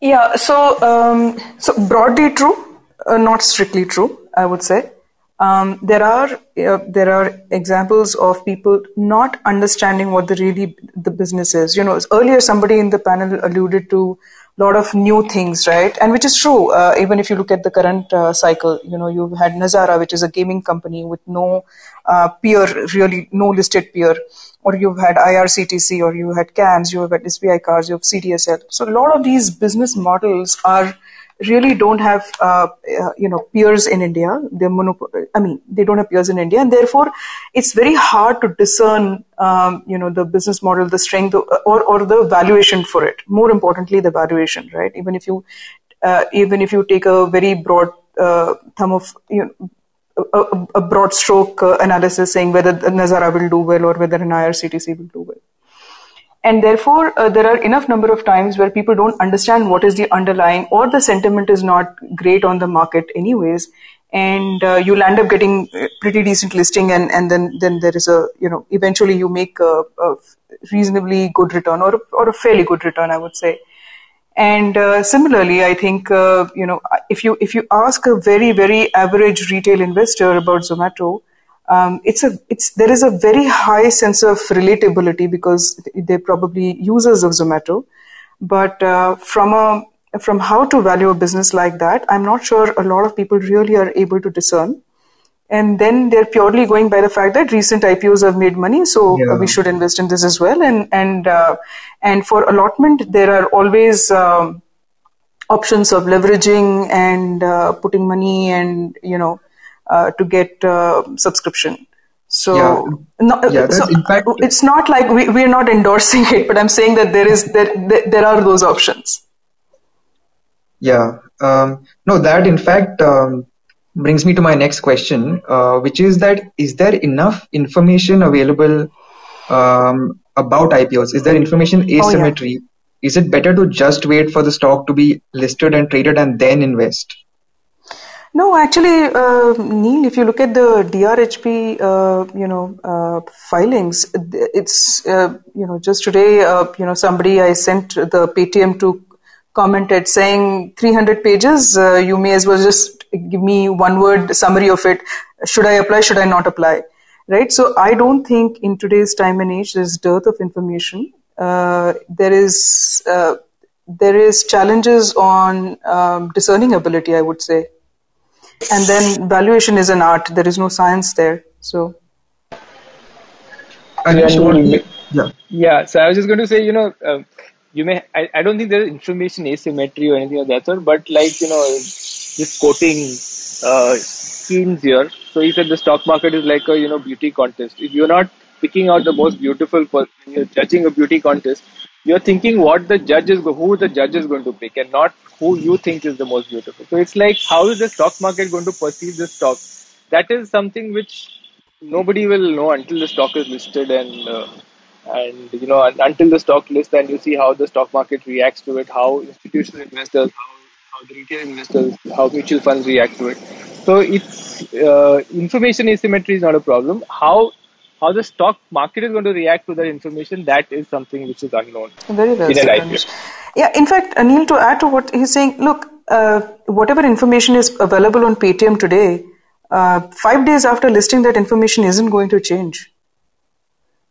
[SPEAKER 8] Yeah, so um, so broadly true, uh, not strictly true, I would say. Um, there are uh, there are examples of people not understanding what the really the business is. You know, earlier somebody in the panel alluded to a lot of new things, right? And which is true. Uh, even if you look at the current uh, cycle, you know, you've had Nazara, which is a gaming company with no uh, peer, really no listed peer, or you've had IRCTC, or you had CAMS, you have had SBI cards, you have CDSL. So a lot of these business models are really don't have uh, uh, you know peers in India. They're monop- I mean, they don't have peers in India, and therefore it's very hard to discern um, you know the business model, the strength, or or the valuation for it. More importantly, the valuation, right? Even if you uh, even if you take a very broad uh, thumb of you know. A, a, broad stroke uh, analysis saying whether the Nazara will do well or whether an IRCTC will do well and therefore uh, there are enough number of times where people don't understand what is the underlying or the sentiment is not great on the market anyways. And uh, you'll end up getting uh, pretty decent listing and, and then, then there is a you know eventually you make a, a reasonably good return or, or a fairly good return i would say. And uh, similarly i think uh, you know if you if you ask a very very average retail investor about zomato um, it's a it's there is a very high sense of relatability because they're probably users of Zomato, but uh, from a from how to value a business like that, I'm not sure a lot of people really are able to discern. And then they're purely going by the fact that recent IPOs have made money, so
[SPEAKER 4] Yeah.
[SPEAKER 8] we should invest in this as well. And and uh, and for allotment, there are always um, options of leveraging and uh, putting money and you know to get uh, subscription. So,
[SPEAKER 4] Yeah.
[SPEAKER 8] no,
[SPEAKER 4] Yeah,
[SPEAKER 8] so
[SPEAKER 4] fact-
[SPEAKER 8] it's not like we, we're not endorsing [LAUGHS] it, but I'm saying that there is there, there, there are those options.
[SPEAKER 4] Yeah. Um, no, that in fact um, brings me to my next question, uh, which is that is there enough information available um, about IPOs? Is there information asymmetry?
[SPEAKER 8] Oh,
[SPEAKER 4] yeah. Is it better to just wait for the stock to be listed and traded and then invest?
[SPEAKER 8] No, actually, uh, Neil, if you look at the DRHP, uh, you know, uh, filings, it's, uh, you know, just today, uh, you know, somebody I sent the Paytm to commented saying 300 pages, uh, you may as well just give me one word summary of it. Should I apply? Should I not apply? Right. So I don't think in today's time and age there's dearth of information. there is there is challenges on um, discerning ability, I would say and then valuation is an art. There is no science there. So
[SPEAKER 9] yeah, yeah. So i was just going to say you know um, you may I, I don't think there's information asymmetry or anything of that sort but like you know just quoting uh, Keynes here so he said the stock market is like a you know beauty contest. If you're not picking out the most beautiful person you're judging a beauty contest you're thinking what the judge is who the judge is going to pick and not who you think is the most beautiful. So it's like how is the stock market going to perceive the stock? That is something which nobody will know until the stock is listed and uh, and you know until the stock list and you see how the stock market reacts to it, how institutional investors, how, retail investors, how mutual funds react to it. So it's uh, information asymmetry is not a problem. How how the stock market is going to react to that information, that is something which is unknown.
[SPEAKER 8] Very well said. Yeah, in fact, Anil, to add to what he's saying, look, uh, whatever information is available on Paytm today, uh, five days after listing, that information isn't going to change.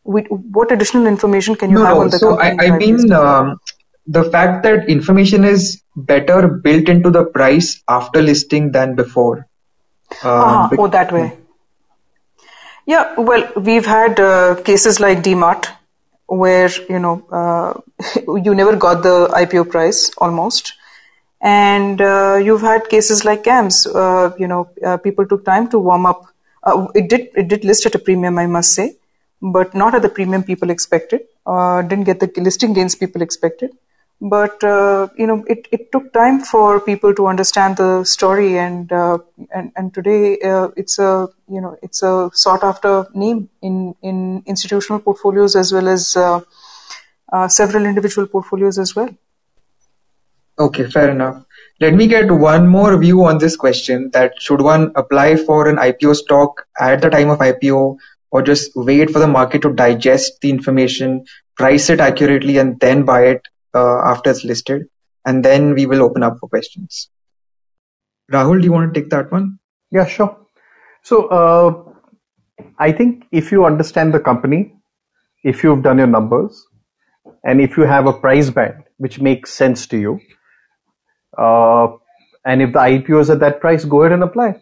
[SPEAKER 8] We, what additional information can you
[SPEAKER 4] no,
[SPEAKER 8] have
[SPEAKER 4] no.
[SPEAKER 8] on the
[SPEAKER 4] so
[SPEAKER 8] company?
[SPEAKER 4] I, I mean, um, the fact that information is better built into the price after listing than before.
[SPEAKER 8] Uh, oh, that way. Yeah, well, we've had uh, cases like DMart where you know uh, [LAUGHS] you never got the IPO price almost, and uh, you've had cases like CAMS. Uh, you know, uh, people took time to warm up. Uh, it did it did list at a premium, I must say, but not at the premium people expected. didn't get the listing gains people expected but uh, you know it, it took time for people to understand the story and uh, and and today uh, it's a you know it's a sought after name in in institutional portfolios as well as uh, uh, several individual portfolios as well.
[SPEAKER 4] Okay fair enough. Let me get one more view on this question that should one apply for an IPO stock at the time of IPO or just wait for the market to digest the information price it accurately and then buy it after it's listed, and then we will open up for questions. Rahul, do you want to take that one?
[SPEAKER 6] Yeah, sure. So uh, I think if you understand the company, if you've done your numbers, and if you have a price band which makes sense to you, uh, and if the IPO is at that price, go ahead and apply.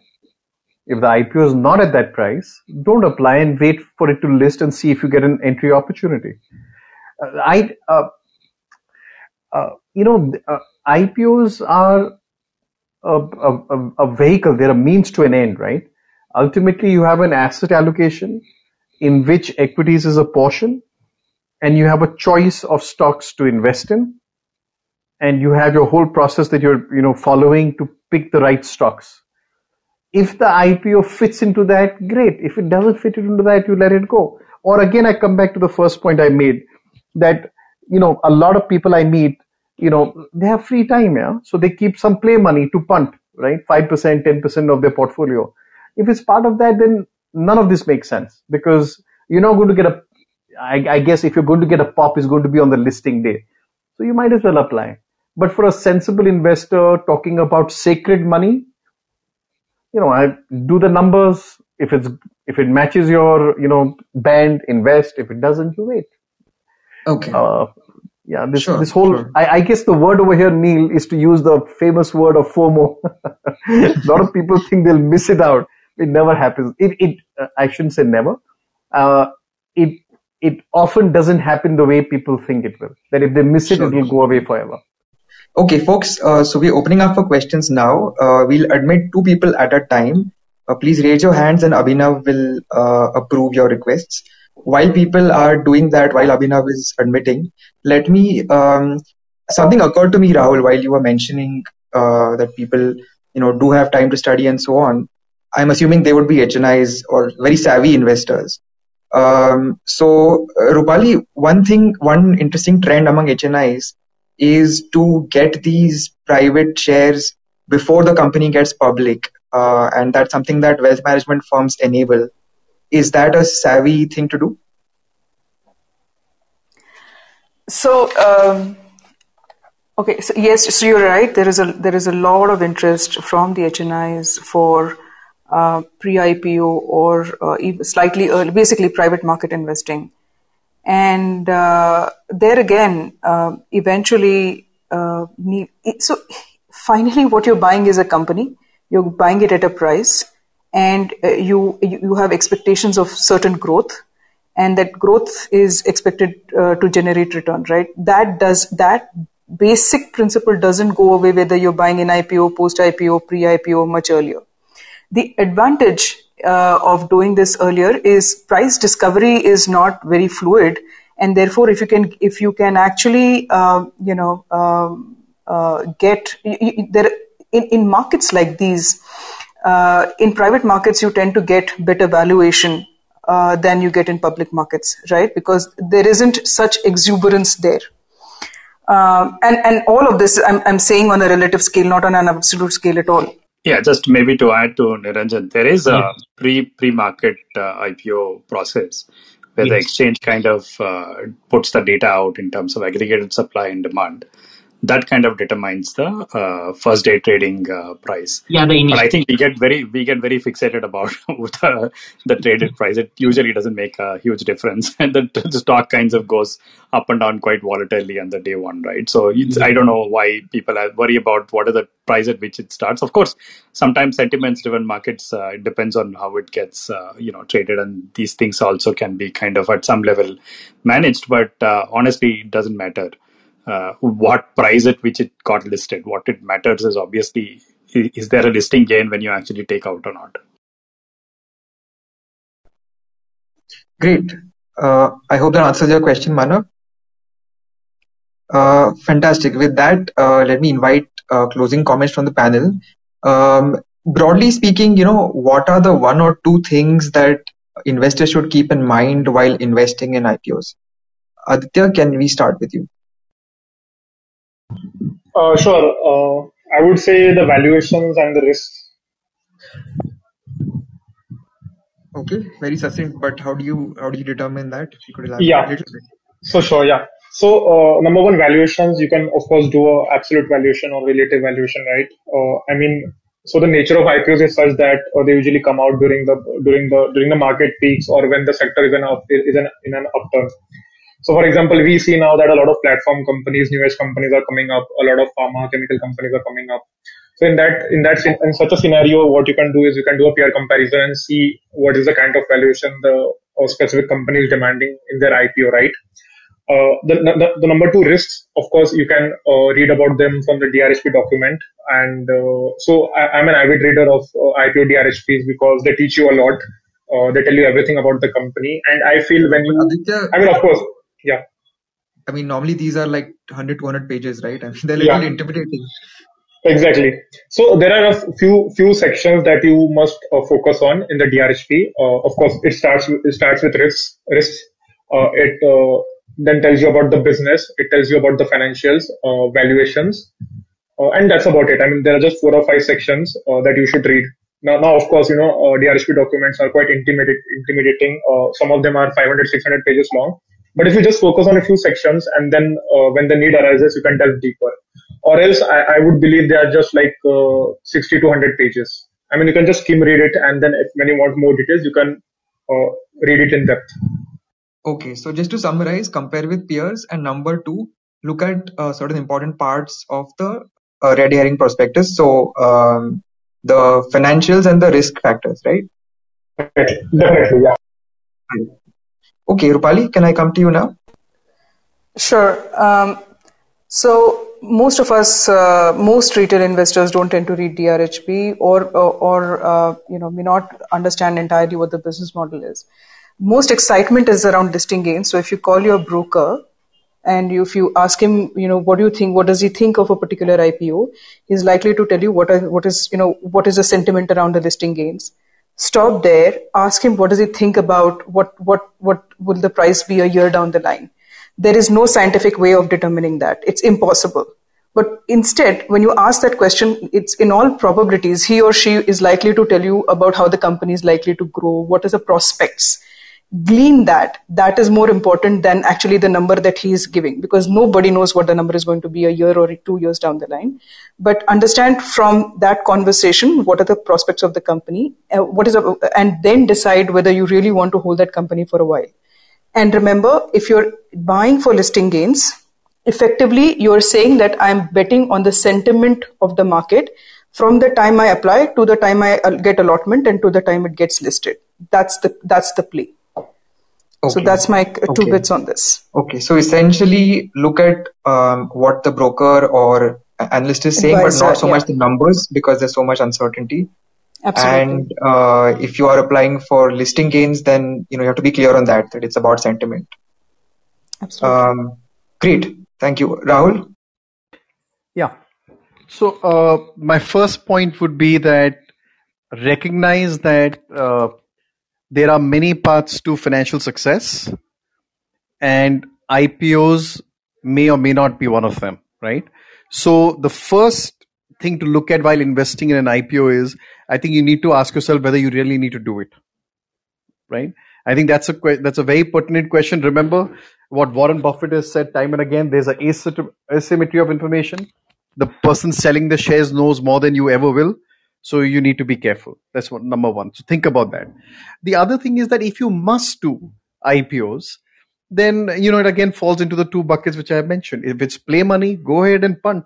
[SPEAKER 6] If the IPO is not at that price, don't apply and wait for it to list and see if you get an entry opportunity. Uh, I uh, uh, you know, uh, IPOs are a, a, a, vehicle, they're a means to an end, right? Ultimately, you have an asset allocation in which equities is a portion, and you have a choice of stocks to invest in, and you have your whole process that you're you know following to pick the right stocks. If the IPO fits into that, great. If it doesn't fit into that, you let it go. Or again, I come back to the first point I made that you know, a lot of people I meet, you know, they have free time, yeah. So they keep some play money to punt, right? Five percent, ten percent of their portfolio. If it's part of that, then none of this makes sense because you're not going to get a. I, I guess if you're going to get a pop, is going to be on the listing day, so you might as well apply. But for a sensible investor talking about sacred money, you know, I do the numbers. If it's if it matches your you know band, invest. If it doesn't, you wait.
[SPEAKER 4] Okay.
[SPEAKER 6] Uh, yeah, this
[SPEAKER 4] Sure,
[SPEAKER 6] this whole
[SPEAKER 4] sure.
[SPEAKER 6] I, I guess the word over here, Neil, is to use the famous word of FOMO. a [LAUGHS] lot of people think they'll miss it out. It never happens. It it uh, I shouldn't say never. Uh, it it often doesn't happen the way people think it will. That if they miss it,
[SPEAKER 4] Sure.
[SPEAKER 6] it will go away forever.
[SPEAKER 4] Okay, folks. Uh, so we're opening up for questions now. Uh, we'll admit two people at a time. Uh, please raise your hands, and Abhinav will uh, approve your requests. While people are doing that, while Abhinav is admitting, let me. Um, something occurred to me, Rahul, while you were mentioning uh, that people you know do have time to study and so on. I'm assuming they would be HNIs or very savvy investors. Um, so, uh, Rupali, one thing, one interesting trend among HNIs is to get these private shares before the company gets public, uh, and that's something that wealth management firms enable. Is that a savvy thing to do?
[SPEAKER 8] So, um, okay, so yes, so you're right. There is a there is a lot of interest from the HNIs for uh, pre-IPO or uh, slightly early, basically private market investing. And uh, there again, uh, eventually, uh, so finally, what you're buying is a company. You're buying it at a price, and uh, you you have expectations of certain growth, and that growth is expected to generate return. Right? That does that basic principle doesn't go away whether you're buying an IPO, post IPO, pre IPO, much earlier. The advantage uh, of doing this earlier is price discovery is not very fluid, and therefore, if you can, if you can actually, uh, you know, um, uh, get there in, in markets like these, uh, in private markets, you tend to get better valuation uh, than you get in public markets, right? Because there isn't such exuberance there. Um, and and all of this, I'm I'm saying on a relative scale, not on an absolute scale at all.
[SPEAKER 12] Yeah, just maybe to add to Niranjan, there is a pre pre market uh, IPO process where yes. the exchange kind of uh, puts the data out in terms of aggregated supply and demand that kind of determines the uh, first day trading uh, price.
[SPEAKER 7] Yeah, the
[SPEAKER 12] but I think we get very we get very fixated about [LAUGHS] the, the traded price. It usually doesn't make a huge difference, [LAUGHS] and the, the stock kinds of goes up and down quite volatilely on the day one, right? So. I don't know why people worry about what are the price at which it starts. Of course, sometimes sentiments driven markets uh, it depends on how it gets uh, you know traded, and these things also can be kind of at some level managed. But uh, honestly, it doesn't matter uh, what price at which it got listed. What it matters is obviously is there a listing gain when you actually take out or not.
[SPEAKER 4] Great. Uh, I hope that answers your question, Manav. Uh, fantastic. With that, uh, let me invite uh, closing comments from the panel. Um, broadly speaking, you know, what are the one or two things that investors should keep in mind while investing in IPOs? Aditya, can we start with you?
[SPEAKER 5] Uh, sure. Uh, I would say the valuations and the risks.
[SPEAKER 4] Okay, very succinct. But how do you how do you determine that? If you could elaborate
[SPEAKER 5] yeah. a little bit. So sure, yeah. So uh, number one, valuations. You can of course do a absolute valuation or relative valuation, right? Uh, I mean, so the nature of IPOs is such that uh, they usually come out during the during the during the market peaks or when the sector is an an, in an upturn. So, for example, we see now that a lot of platform companies, new age companies are coming up. A lot of pharma chemical companies are coming up. So, in that, in that, in such a scenario, what you can do is you can do a peer comparison and see what is the kind of valuation the specific company is demanding in their IPO, right? Uh, the, the, the, number two risks, of course, you can uh, read about them from the DRHP document. And uh, so I, am an avid reader of uh, IPO DRHPs because they teach you a lot. Uh, they tell you everything about the company. And I feel when you, I mean, of course, yeah.
[SPEAKER 4] I mean, normally these are like 100, 200 pages, right? I mean, they're a little yeah. intimidating.
[SPEAKER 5] Exactly. So there are a few few sections that you must uh, focus on in the DRHP. Uh, of course, it starts with, it starts with risks. Risks. Uh, it uh, then tells you about the business. It tells you about the financials, uh, valuations, uh, and that's about it. I mean, there are just four or five sections that you should read. Now, now, of course, you know, DRHP documents are quite intimidating. intimidating. some of them are 500, 600 pages long but if you just focus on a few sections and then uh, when the need arises, you can delve deeper. Or else I, I would believe they are just like uh, 60 to 100 pages. I mean, you can just skim read it and then if when you want more details, you can uh, read it in depth.
[SPEAKER 4] Okay, so just to summarize, compare with peers and number two, look at uh, certain important parts of the uh, red herring prospectus. So um, the financials and the risk factors, right?
[SPEAKER 5] Definitely, yeah.
[SPEAKER 4] Okay, Rupali, can I come to you now?
[SPEAKER 8] Sure. Um, so most of us, uh, most retail investors don't tend to read DRHP or, or, uh, you know, may not understand entirely what the business model is. Most excitement is around listing gains. So if you call your broker and if you ask him, you know, what do you think? What does he think of a particular IPO? He's likely to tell you what are, what is, you know, what is the sentiment around the listing gains. Stop there. Ask him what does he think about what what what will the price be a year down the line. There is no scientific way of determining that. It's impossible. But instead, when you ask that question, it's in all probabilities, he or she is likely to tell you about how the company is likely to grow, what is the prospects. Glean that. That is more important than actually the number that he is giving because nobody knows what the number is going to be a year or two years down the line. But understand from that conversation what are the prospects of the company, uh, what is, a, and then decide whether you really want to hold that company for a while. And remember, if you're buying for listing gains, effectively you're saying that i'm betting on the sentiment of the market from the time i apply to the time i uh, get allotment and to the time it gets listed that's the that's the play okay. so that's my two okay. bits on this
[SPEAKER 4] okay so essentially look at um, what the broker or analyst is saying Advisor, but not so yeah. much the numbers because there's so much uncertainty
[SPEAKER 8] Absolutely.
[SPEAKER 4] and uh, if you are applying for listing gains then you know you have to be clear on that that it's about sentiment
[SPEAKER 8] Absolutely. Um,
[SPEAKER 4] great Thank you. Rahul?
[SPEAKER 6] Yeah. So, uh, my first point would be that recognize that uh, there are many paths to financial success, and IPOs may or may not be one of them, right? So, the first thing to look at while investing in an IPO is I think you need to ask yourself whether you really need to do it, right? I think that's a that's a very pertinent question. Remember, what Warren Buffett has said time and again there's an asymmetry of information. The person selling the shares knows more than you ever will. So you need to be careful. That's what number one. So think about that. The other thing is that if you must do IPOs, then you know it again falls into the two buckets which I have mentioned. If it's play money, go ahead and punt,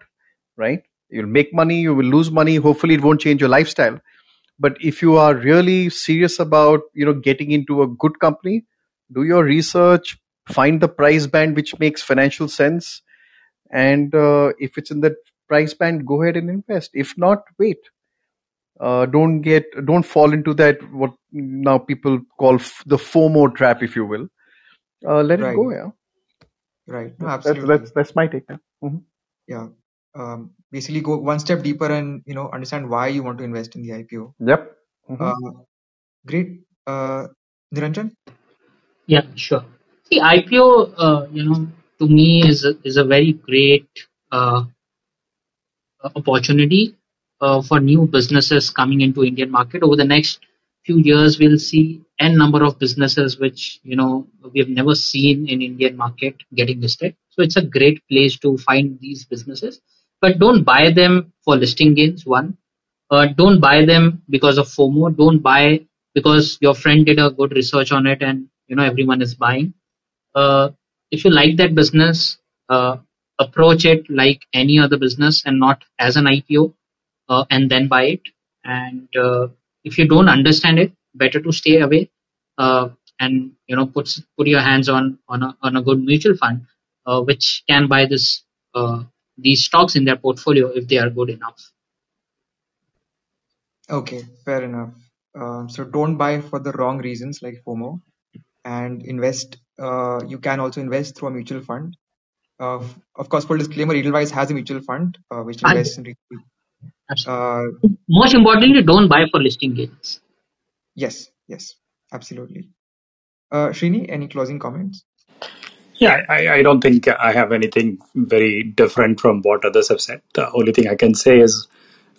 [SPEAKER 6] right? You'll make money, you will lose money. Hopefully, it won't change your lifestyle. But if you are really serious about you know getting into a good company, do your research, find the price band which makes financial sense and uh, if it's in that price band go ahead and invest if not wait uh, don't get don't fall into that what now people call f- the fomo trap if you will. Uh, let right. it go yeah.
[SPEAKER 4] Right. No, absolutely that's,
[SPEAKER 6] that's, that's my take yeah, mm-hmm.
[SPEAKER 4] yeah. Um, basically go one step deeper and you know understand why you want to invest in the ipo
[SPEAKER 6] yep.
[SPEAKER 4] Mm-hmm. Uh, great. Uh, niranjan?
[SPEAKER 7] Yeah sure. See, IPO, uh, you know, to me is a, is a very great uh, opportunity for new businesses coming into Indian market. Over the next few years, we'll see n number of businesses which you know we have never seen in Indian market getting listed. So it's a great place to find these businesses, but don't buy them for listing gains. One, uh, don't buy them because of FOMO. Don't buy because your friend did a good research on it and you know everyone is buying uh, if you like that business, uh, approach it like any other business and not as an IPO, uh, and then buy it. And uh, if you don't understand it, better to stay away uh, and you know put put your hands on on a, on a good mutual fund, uh, which can buy this these stocks in their portfolio if they are good enough.
[SPEAKER 4] Okay, fair enough. Um, so don't buy for the wrong reasons like FOMO and invest. Uh, you can also invest through a mutual fund. Uh, of course, full disclaimer: Edelweiss has a mutual fund uh, which invests in.
[SPEAKER 7] Uh, Most importantly, don't buy for listing gains.
[SPEAKER 4] Yes, yes, absolutely. Uh, Srini, any closing comments?
[SPEAKER 12] Yeah, I, I don't think I have anything very different from what others have said. The only thing I can say is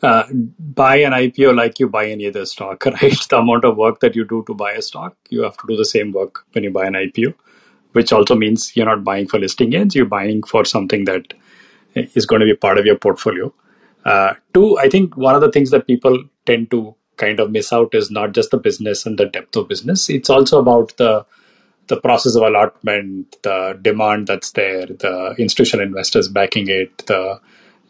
[SPEAKER 12] uh, buy an IPO like you buy any other stock, [LAUGHS] right? The amount of work that you do to buy a stock, you have to do the same work when you buy an IPO, which also means you're not buying for listing gains, you're buying for something that is going to be part of your portfolio. Uh, two, I think one of the things that people tend to kind of miss out is not just the business and the depth of business, it's also about the the process of allotment, the demand that's there, the institutional investors backing it, the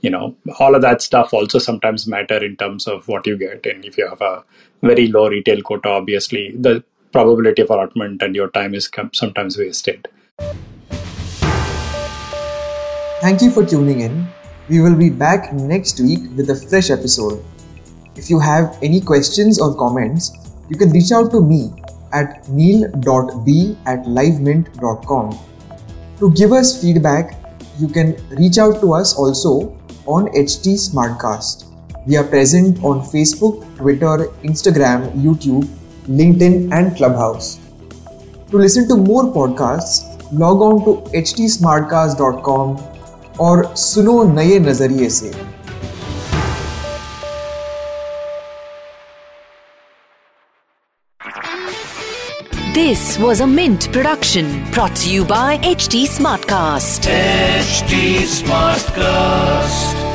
[SPEAKER 12] you know all of that stuff also sometimes matter in terms of what you get. And if you have a very low retail quota obviously the probability of allotment and your time is sometimes wasted.
[SPEAKER 13] Thank you for tuning in we will be back next week with a fresh episode if you have any questions or comments you can reach out to me at neil.b at livemint.com
[SPEAKER 4] To give us feedback, you can reach out to us also on HT Smartcast. We are present on Facebook, Twitter, Instagram, YouTube, LinkedIn, and Clubhouse. To listen to more podcasts, log on to htsmartcast.com और सुनो नए नज़रिए से।
[SPEAKER 2] This was a mint production brought you by H T smart
[SPEAKER 14] cast H smart cast